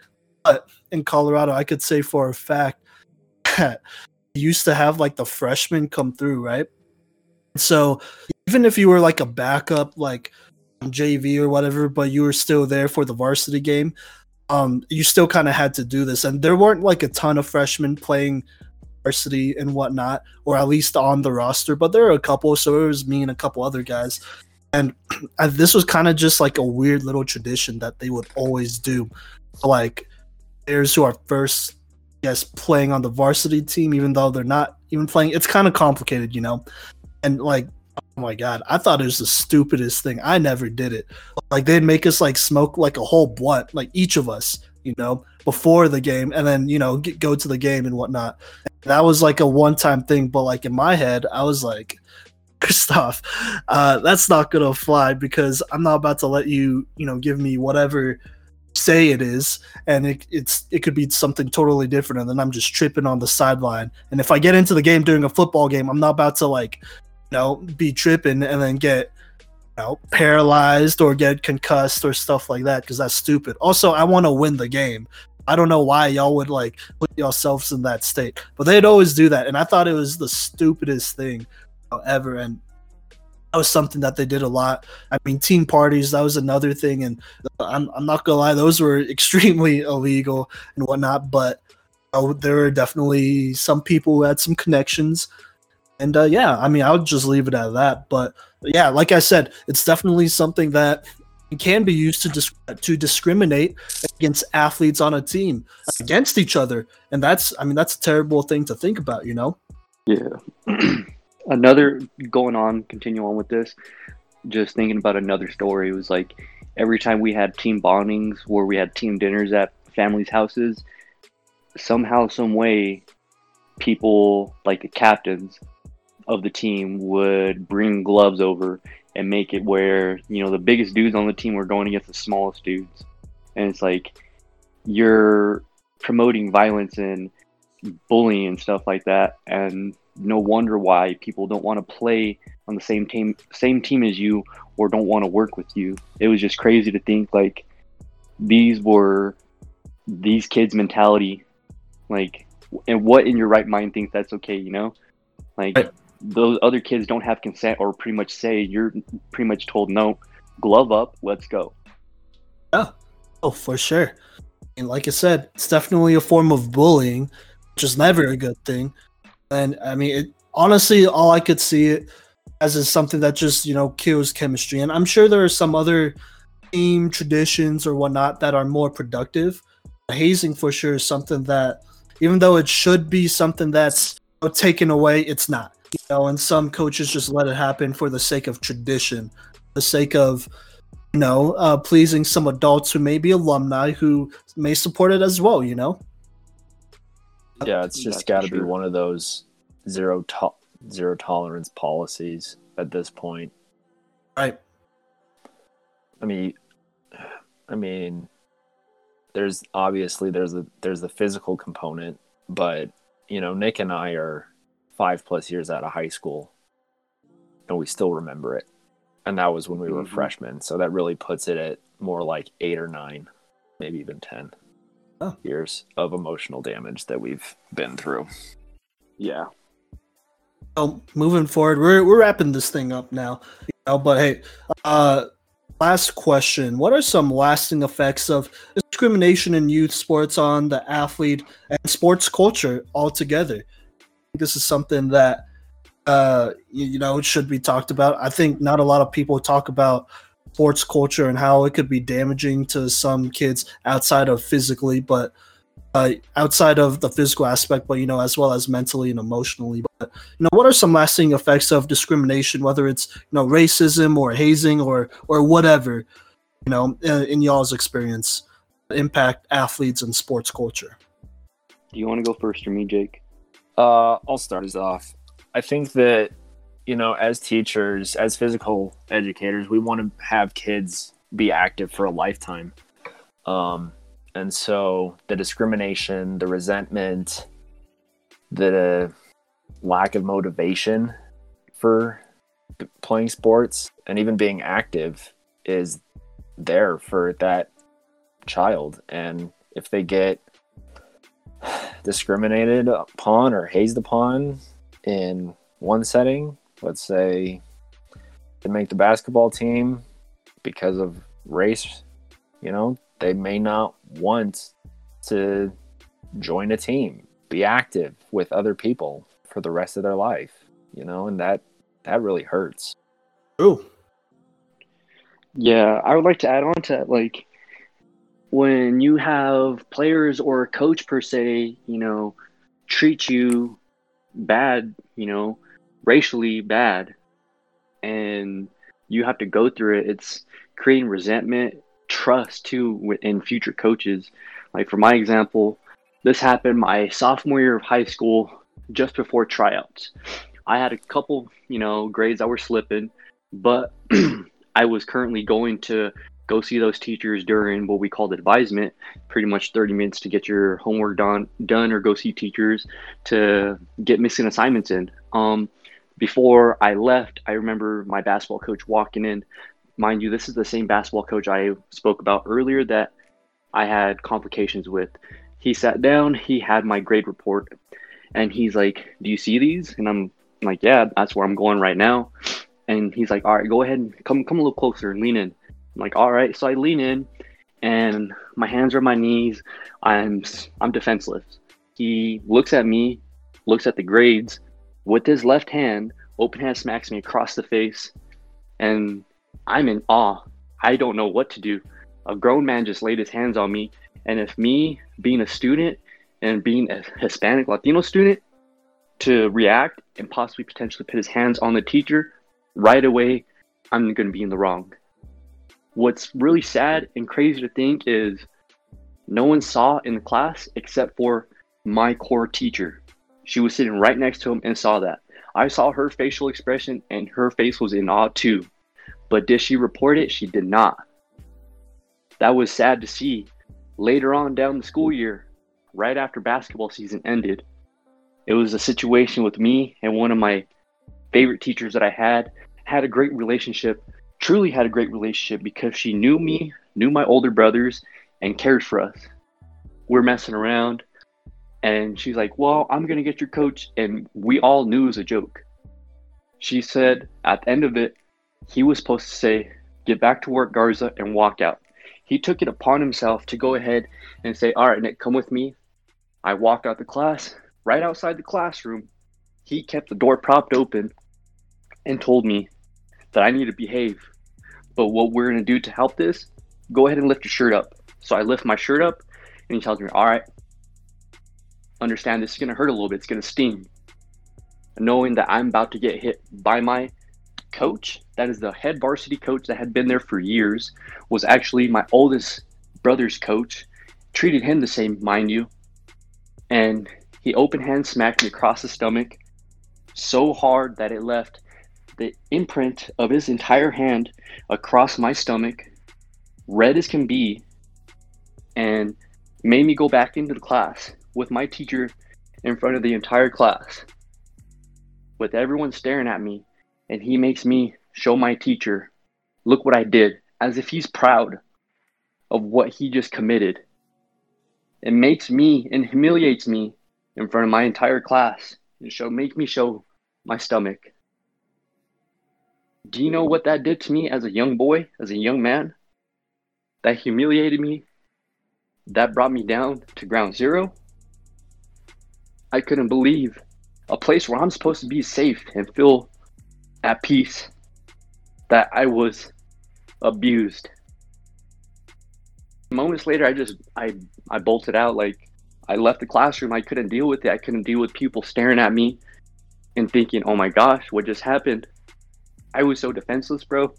But in Colorado, I could say for a fact that used to have like the freshmen come through, right? So even if you were like a backup, like JV or whatever, but you were still there for the varsity game, um, you still kind of had to do this. And there weren't like a ton of freshmen playing varsity and whatnot, or at least on the roster, but there were a couple. So it was me and a couple other guys. And this was kind of just like a weird little tradition that they would always do. Like, players who are first yes playing on the varsity team even though they're not even playing it's kind of complicated you know and like oh my god i thought it was the stupidest thing i never did it like they'd make us like smoke like a whole blunt like each of us you know before the game and then you know get, go to the game and whatnot. And that was like a one-time thing but like in my head i was like Christoph, uh, that's not gonna fly because I'm not about to let you, you know, give me whatever say it is and it, it's it could be something totally different and then i'm just tripping on the sideline. And if i get into the game during a football game i'm not about to like you know be tripping and then get know paralyzed or get concussed or stuff like that because that's stupid also i want to win the game i don't know why y'all would like put yourselves in that state but they'd always do that and i thought it was the stupidest thing ever and that was something that they did a lot. I mean, team parties that was another thing, and I'm, I'm not gonna lie, those were extremely illegal and whatnot. But uh, there were definitely some people who had some connections, and uh, yeah, I mean, I would just leave it at that. But yeah, like I said, it's definitely something that can be used to to discriminate against athletes on a team against each other, and that's I mean that's a terrible thing to think about, you know. Yeah. another going on, continue on with this. Just thinking about another story was like every time we had team bondings where we had team dinners at families' houses, somehow, some way, people like the captains of the team would bring gloves over and make it where you know the biggest dudes on the team were going against the smallest dudes, and it's like you're promoting violence and bullying and stuff like that, and no wonder why people don't want to play on the same team same team as you or don't want to work with you. It was just crazy to think like these were these kids mentality like and what in your right mind thinks that's okay, you know? Like. Those other kids don't have consent or pretty much say you're pretty much told no, glove up, let's go. Yeah. Oh, for sure. And like I said, it's definitely a form of bullying, which is never a good thing. And I mean, it, honestly, all I could see it as is something that just you know kills chemistry. And I'm sure there are some other team traditions or whatnot that are more productive. Hazing for sure is something that, even though it should be something that's taken away, it's not. You know, and some coaches just let it happen for the sake of tradition, the sake of you know uh, pleasing some adults who may be alumni who may support it as well. You know. Yeah, it's just got to be one of those zero to- zero tolerance policies at this point. Right. I mean, I mean, there's obviously there's a there's the physical component, but you know, Nick and I are five plus years out of high school, and we still remember it. and that was when we were Mhm. freshmen. So that really puts it at more like eight or nine, maybe even ten Oh. years of emotional damage that we've been through. Yeah. So moving forward, we're we're wrapping this thing up now. You know, but hey, uh last question. What are some lasting effects of discrimination in youth sports on the athlete and sports culture altogether? This is something that uh you, you know should be talked about. I think not a lot of people talk about sports culture and how it could be damaging to some kids outside of physically, but uh, outside of the physical aspect, but you know, as well as mentally and emotionally. But you know, what are some lasting effects of discrimination, whether it's you know racism or hazing or or whatever, you know, in, in y'all's experience, impact athletes and sports culture? Do you want to go first or me, Jake? Uh, I'll start us off. I think that, you know, as teachers, as physical educators, we want to have kids be active for a lifetime. Um, and so the discrimination, the resentment, the lack of motivation for playing sports and even being active is there for that child. And if they get discriminated upon or hazed upon in one setting, let's say they make the basketball team because of race, you know, they may not want to join a team, be active with other people for the rest of their life, you know, and that that really hurts. True. Yeah, I would like to add on to that, like when you have players or a coach per se, you know, treat you bad, you know, racially bad, and you have to go through it. It's creating resentment, trust too within future coaches. Like for my example, this happened my sophomore year of high school, just before tryouts. I had a couple, you know, grades that were slipping, but I was currently going to go see those teachers during what we called advisement, pretty much 30 minutes to get your homework done, done or go see teachers to get missing assignments in. Um, before I left, I remember my basketball coach walking in. Mind you, this is the same basketball coach I spoke about earlier that I had complications with. He sat down, he had my grade report, and he's like, Do you see these? And I'm like, Yeah, that's where I'm going right now. And he's like, All right, go ahead and come come a little closer and lean in. I'm like, all right. So I lean in and my hands are on my knees. I'm I'm defenseless. He looks at me, looks at the grades with his left hand, open hand smacks me across the face, and I'm in awe. I don't know what to do. A grown man just laid his hands on me, and if me being a student and being a Hispanic Latino student to react and possibly potentially put his hands on the teacher right away, I'm going to be in the wrong. What's really sad and crazy to think is no one saw in the class except for my core teacher. She was sitting right next to him and saw that. I saw her facial expression and her face was in awe too. But did she report it? She did not. That was sad to see. Later on down the school year, right after basketball season ended, it was a situation with me and one of my favorite teachers that I had, had a great relationship, truly had a great relationship because she knew me, knew my older brothers, and cared for us. We're messing around, and she's like, Well, I'm going to get your coach. And we all knew it was a joke. She said at the end of it, he was supposed to say, Get back to work, Garza, and walk out. He took it upon himself to go ahead and say, All right, Nick, come with me. I walked out the class. Right outside the classroom, he kept the door propped open and told me that I need to behave. But what we're going to do to help this, go ahead and lift your shirt up. So I lift my shirt up and he tells me, All right, understand this is going to hurt a little bit. It's going to sting. Knowing that I'm about to get hit by my coach, that is the head varsity coach that had been there for years, was actually my oldest brother's coach. Treated him the same, mind you. And he open hand smacked me across the stomach so hard that it left the imprint of his entire hand across my stomach, red as can be, and made me go back into the class with my teacher in front of the entire class, with everyone staring at me. And he makes me show my teacher look what I did, as if he's proud of what he just committed. It makes me and humiliates me in front of my entire class and show make me show my stomach. Do you know what that did to me as a young boy, as a young man? That humiliated me. That brought me down to ground zero. I couldn't believe a place where I'm supposed to be safe and feel at peace that I was abused. Moments later, I just I I bolted out. Like I left the classroom. I couldn't deal with it. I couldn't deal with people staring at me and thinking, "Oh my gosh, what just happened?" I was so defenseless, bro.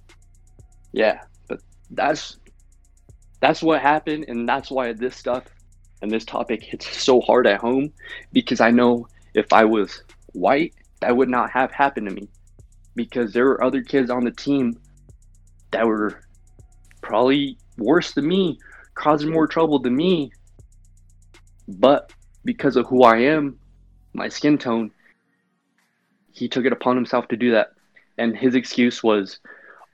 Yeah, but that's that's what happened, and that's why this stuff and this topic hits so hard at home because I know if I was white, that would not have happened to me because there were other kids on the team that were probably worse than me, causing more trouble than me. But because of who I am, my skin tone, he took it upon himself to do that. And his excuse was,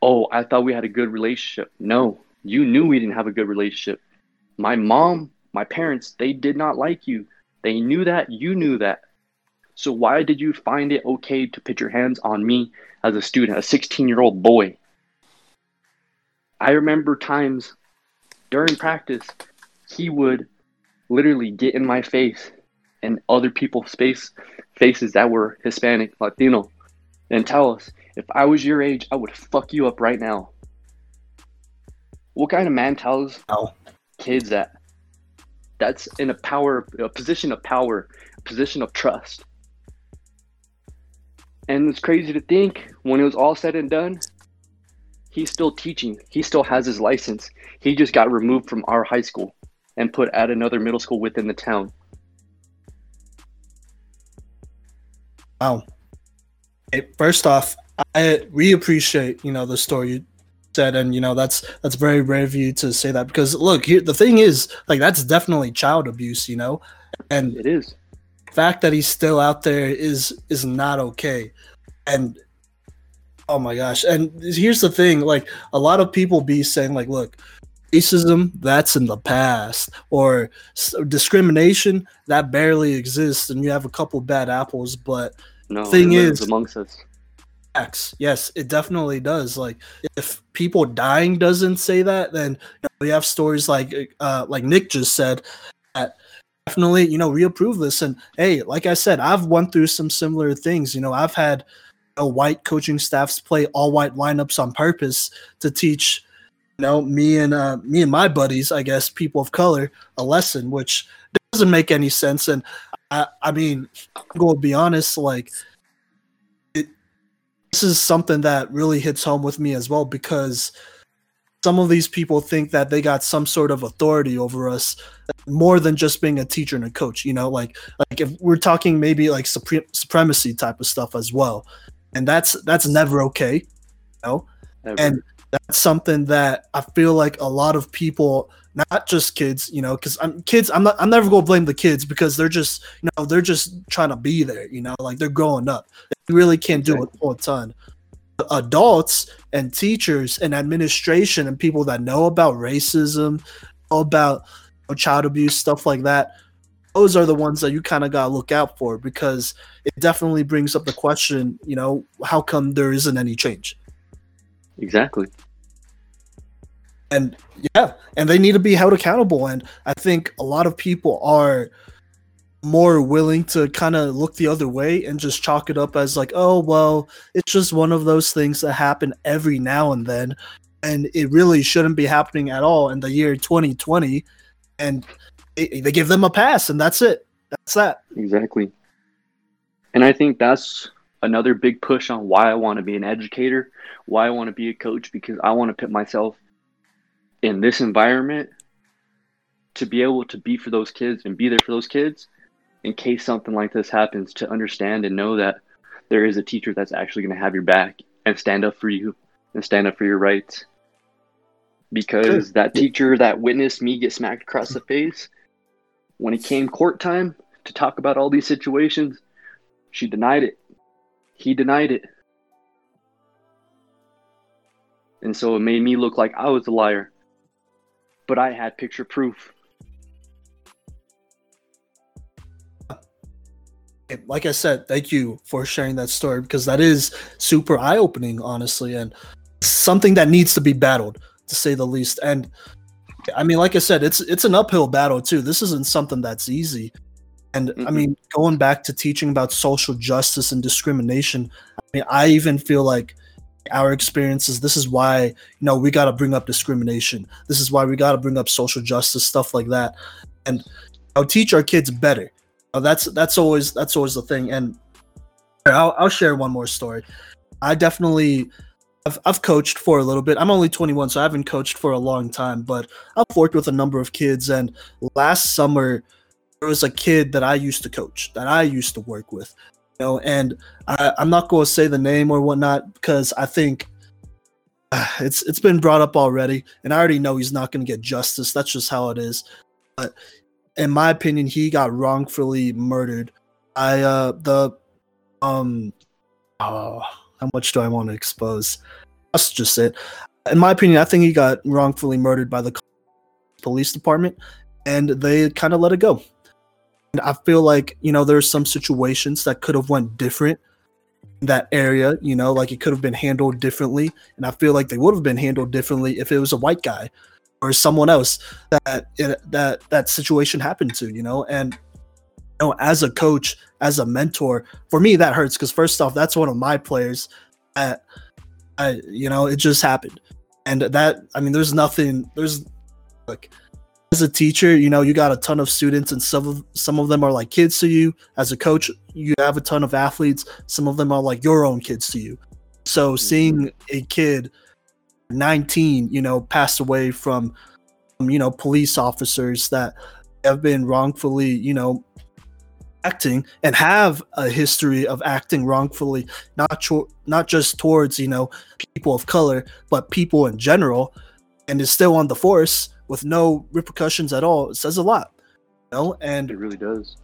Oh, I thought we had a good relationship. No, you knew we didn't have a good relationship. My mom, my parents, they did not like you. They knew that. You knew that. So why did you find it okay to put your hands on me as a student, a 16 year old boy? I remember times during practice, he would literally get in my face and other people's face faces that were Hispanic, Latino, and tell us, if I was your age, I would fuck you up right now. What kind of man tells Oh. kids that? That's in a power, a position of power, a position of trust. And it's crazy to think when it was all said and done, he's still teaching. He still has his license. He just got removed from our high school and put at another middle school within the town. Wow. Hey, first off, I we appreciate you know the story you said, and you know that's that's very brave of you to say that because look, here the thing is like that's definitely child abuse, you know, and It is. the fact that he's still out there is is not okay, and oh my gosh, and here's the thing, like a lot of people be saying like, look. Racism, that's in the past, or discrimination that barely exists, and you have a couple bad apples, but No, Thing is- amongst us. Facts. Yes, it definitely does. Like if people dying doesn't say that, then you know, we have stories like uh like Nick just said that definitely, you know, we approve this. And hey, like I said, I've went through some similar things. You know, I've had you know, white coaching staffs play all white lineups on purpose to teach you know me and uh me and my buddies, I guess, people of color, a lesson, which doesn't make any sense. And I I mean, I'm gonna be honest, like this is something that really hits home with me as well because some of these people think that they got some sort of authority over us more than just being a teacher and a coach you know like like if we're talking maybe like supre- supremacy type of stuff as well and that's that's never okay you know Ever. and that's something that I feel like a lot of people, not just kids, you know, because I'm kids. I'm not. I'm never gonna blame the kids because they're just, you know, they're just trying to be there. You know, like they're growing up. They really can't do it a whole ton. Adults and teachers and administration and people that know about racism, about you know, child abuse, stuff like that. Those are the ones that you kind of gotta look out for because it definitely brings up the question. You know, how come there isn't any change? exactly. And yeah and they need to be held accountable. And i think a lot of people are more willing to kind of look the other way and just chalk it up as like oh well it's just one of those things that happen every now and then. And it really shouldn't be happening at all in the year 2020 and they, they give them a pass and that's it. That's that. Exactly. And I think that's another big push on why I want to be an educator, why I want to be a coach, because I want to put myself in this environment to be able to be for those kids and be there for those kids in case something like this happens, to understand and know that there is a teacher that's actually going to have your back and stand up for you and stand up for your rights. Because that teacher that witnessed me get smacked across the face, when it came court time to talk about all these situations, she denied it. He denied it. And so it made me look like I was a liar. But I had picture proof. Like I said, thank you for sharing that story because that is super eye opening, honestly, and something that needs to be battled, to say the least. And I mean, like I said, it's it's an uphill battle too. This isn't something that's easy. And mm-hmm. I mean, going back to teaching about social justice and discrimination, I mean, I even feel like our experiences. This is why you know we got to bring up discrimination. This is why we got to bring up social justice stuff like that. And i'll teach our kids better. Uh, that's that's always that's always the thing. And I'll, I'll share one more story. I definitely I've, I've coached for a little bit. I'm only 21 so i haven't coached for a long time but i've worked with a number of kids. And last summer there was a kid that i used to coach that i used to work with you know, and I, am not going to say the name or whatnot because I think uh, it's it's been brought up already, and I already know he's not going to get justice. That's just how it is. But in my opinion, he got wrongfully murdered. I uh the um oh how much do I want to expose? Let's just it. In my opinion, I think he got wrongfully murdered by the police department, and they kind of let it go. I feel like you know there's some situations that could have went different that area. You know, like it could have been handled differently, and I feel like they would have been handled differently if it was a white guy or someone else that that that situation happened to. You know, and you know, as a coach, as a mentor, for me that hurts because first off, that's one of my players that I you know it just happened, and that I mean, there's nothing. There's like as a teacher, you know, you got a ton of students and some of some of them are like kids to you. As a coach, you have a ton of athletes. Some of them are like your own kids to you. So mm-hmm. seeing a kid 19, you know, pass away from you know, police officers that have been wrongfully, you know, acting and have a history of acting wrongfully not cho- not just towards, you know, people of color, but people in general and is still on the force with no repercussions at all. It says a lot you know? And it really does.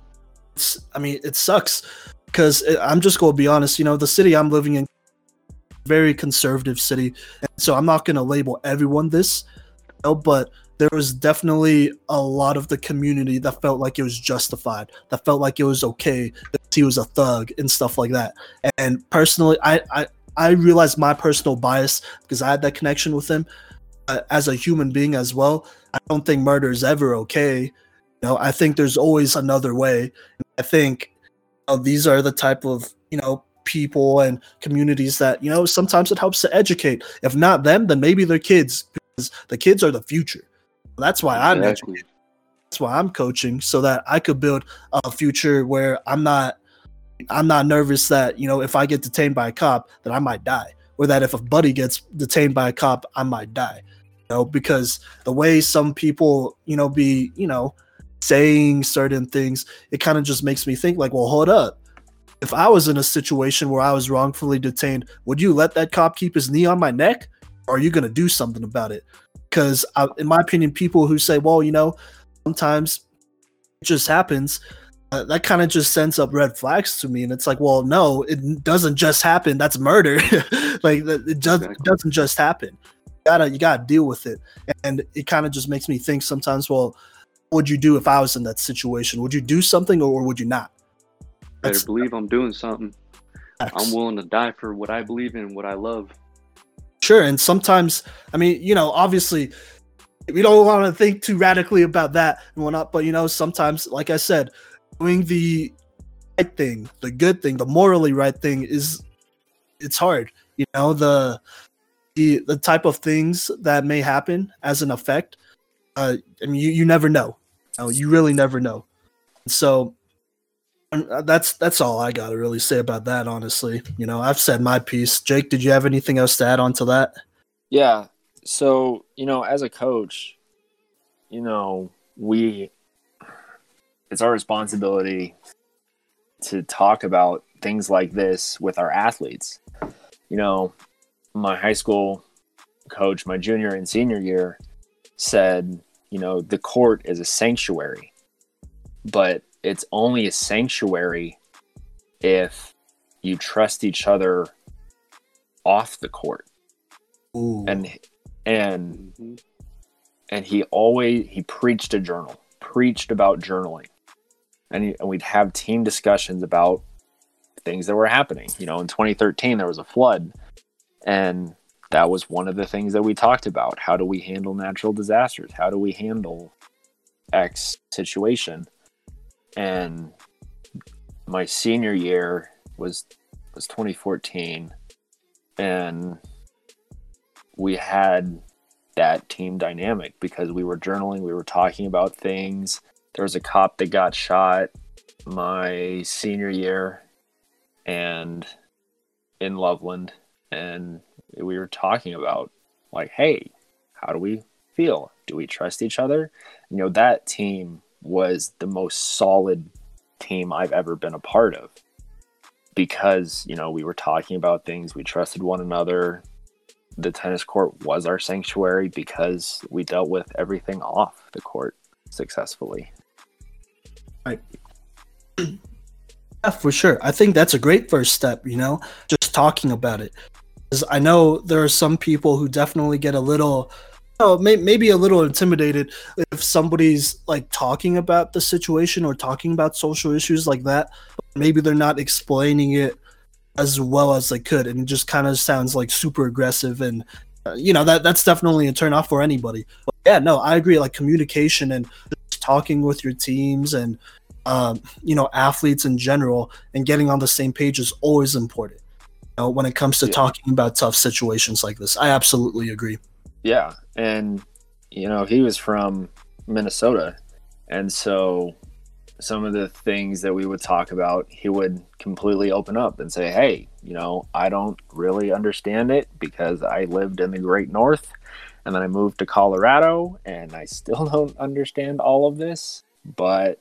i mean it sucks because i'm just going to be honest you know the city i'm living in very conservative city. And so i'm not going to label everyone this you know, but there was definitely a lot of the community that felt like it was justified that felt like it was okay that he was a thug and stuff like that. And personally i i i realized my personal bias because i had that connection with him uh, as a human being as well. I don't think murder is ever okay. You know, I think there's always another way. I think you know, these are the type of you know people and communities that you know sometimes it helps to educate. If not them, then maybe their kids because the kids are the future. That's why I'm exactly. educating. That's why I'm coaching so that I could build a future where I'm not I'm not nervous that you know if I get detained by a cop that I might die or that if a buddy gets detained by a cop, I might die. Know, because the way some people, you know, be, you know, saying certain things, it kind of just makes me think like, well, hold up. If I was in a situation where I was wrongfully detained, would you let that cop keep his knee on my neck? Or are you going to do something about it? Because, in my opinion, people who say, well, you know, sometimes it just happens, uh, that kind of just sends up red flags to me and it's like well no it doesn't just happen that's murder like it just exactly. doesn't just happen gotta you gotta deal with it. And it kind of just makes me think sometimes well what would you do if i was in that situation? Would you do something or would you not? Better that's, believe i'm doing something. I'm willing to die for what i believe in what i love. Sure and sometimes i mean you know obviously we don't want to think too radically about that and whatnot but you know sometimes like i said doing the right thing, the good thing, the morally right thing is it's hard. You know, the the the type of things that may happen as an effect. Uh, I mean, you, you never know. You, know, you really never know. So uh, that's that's all I got to really say about that. Honestly, you know, I've said my piece. Jake, did you have anything else to add on to that? Yeah. So you know, as a coach, you know, we it's our responsibility to talk about things like this with our athletes. You know, my high school coach, my junior and senior year, said, you know, the court is a sanctuary, but it's only a sanctuary if you trust each other off the court. Ooh. and and Mhm. and he always he preached a journal preached about journaling and, he, and we'd have team discussions about things that were happening you know in 2013 there was a flood and that was one of the things that we talked about. How do we handle natural disasters? How do we handle x situation? And my senior year was was 2014 and we had that team dynamic because we were journaling, we were talking about things. There was a cop that got shot my senior year and in Loveland and we were talking about like, hey, how do we feel? Do we trust each other? You know, that team was the most solid team I've ever been a part of because, you know, we were talking about things, we trusted one another, the tennis court was our sanctuary because we dealt with everything off the court successfully. Right. Yeah, for sure. I think that's a great first step, you know, just talking about it. 'Cause I know there are some people who definitely get a little, oh, may- maybe a little intimidated if somebody's like talking about the situation or talking about social issues like that. Maybe they're not explaining it as well as they could, and it just kind of sounds like super aggressive. And uh, you know that that's definitely a turn off for anybody. But yeah, no, I agree. Like communication and talking with your teams and um, you know athletes in general and getting on the same page is always important you know, when it comes to Yeah. talking about tough situations like this i absolutely agree Yeah, and you know he was from Minnesota, and so some of the things that we would talk about, he would completely open up and say, "Hey, you know, I don't really understand it because I lived in the Great North, and then I moved to Colorado, and I still don't understand all of this, but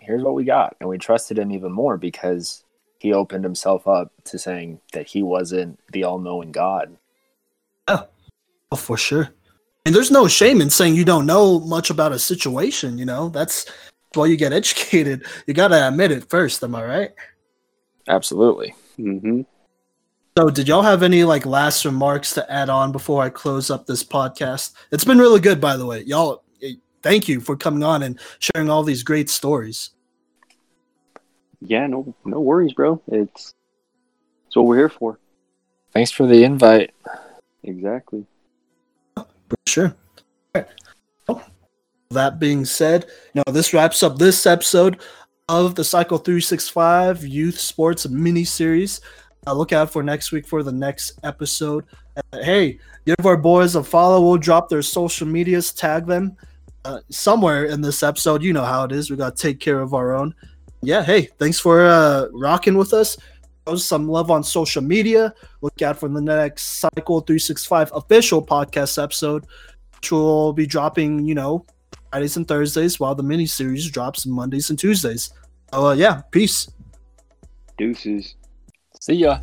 here's what we got." And we trusted him even more because he opened himself up to saying that he wasn't the all-knowing God. oh oh for sure. And there's no shame in saying you don't know much about a situation you know? That's why you get educated. You gotta admit it first am i right? Absolutely. Mhm. so did y'all have any like last remarks to add on before i close up this podcast? It's been really good by the way. Y'all eh, thank you for coming on and sharing all these great stories Yeah, no, no worries, bro. It's it's what we're here for. Thanks for the invite. Exactly. For sure. All right. Well, that being said, you know, this wraps up this episode of the Cycle 365 Youth Sports Mini Series. Uh, look out for next week for the next episode. Uh, hey, give our boys a follow. We'll drop their social medias, tag them uh, somewhere in this episode. You know how it is. We got to take care of our own. Yeah, hey, thanks for uh, rocking with us. Show some love on social media. Look out for the next Cycle 365 official podcast episode, which will be dropping, you know, Fridays and Thursdays, while the mini series drops Mondays and Tuesdays. So, uh, yeah, peace. Deuces. See ya.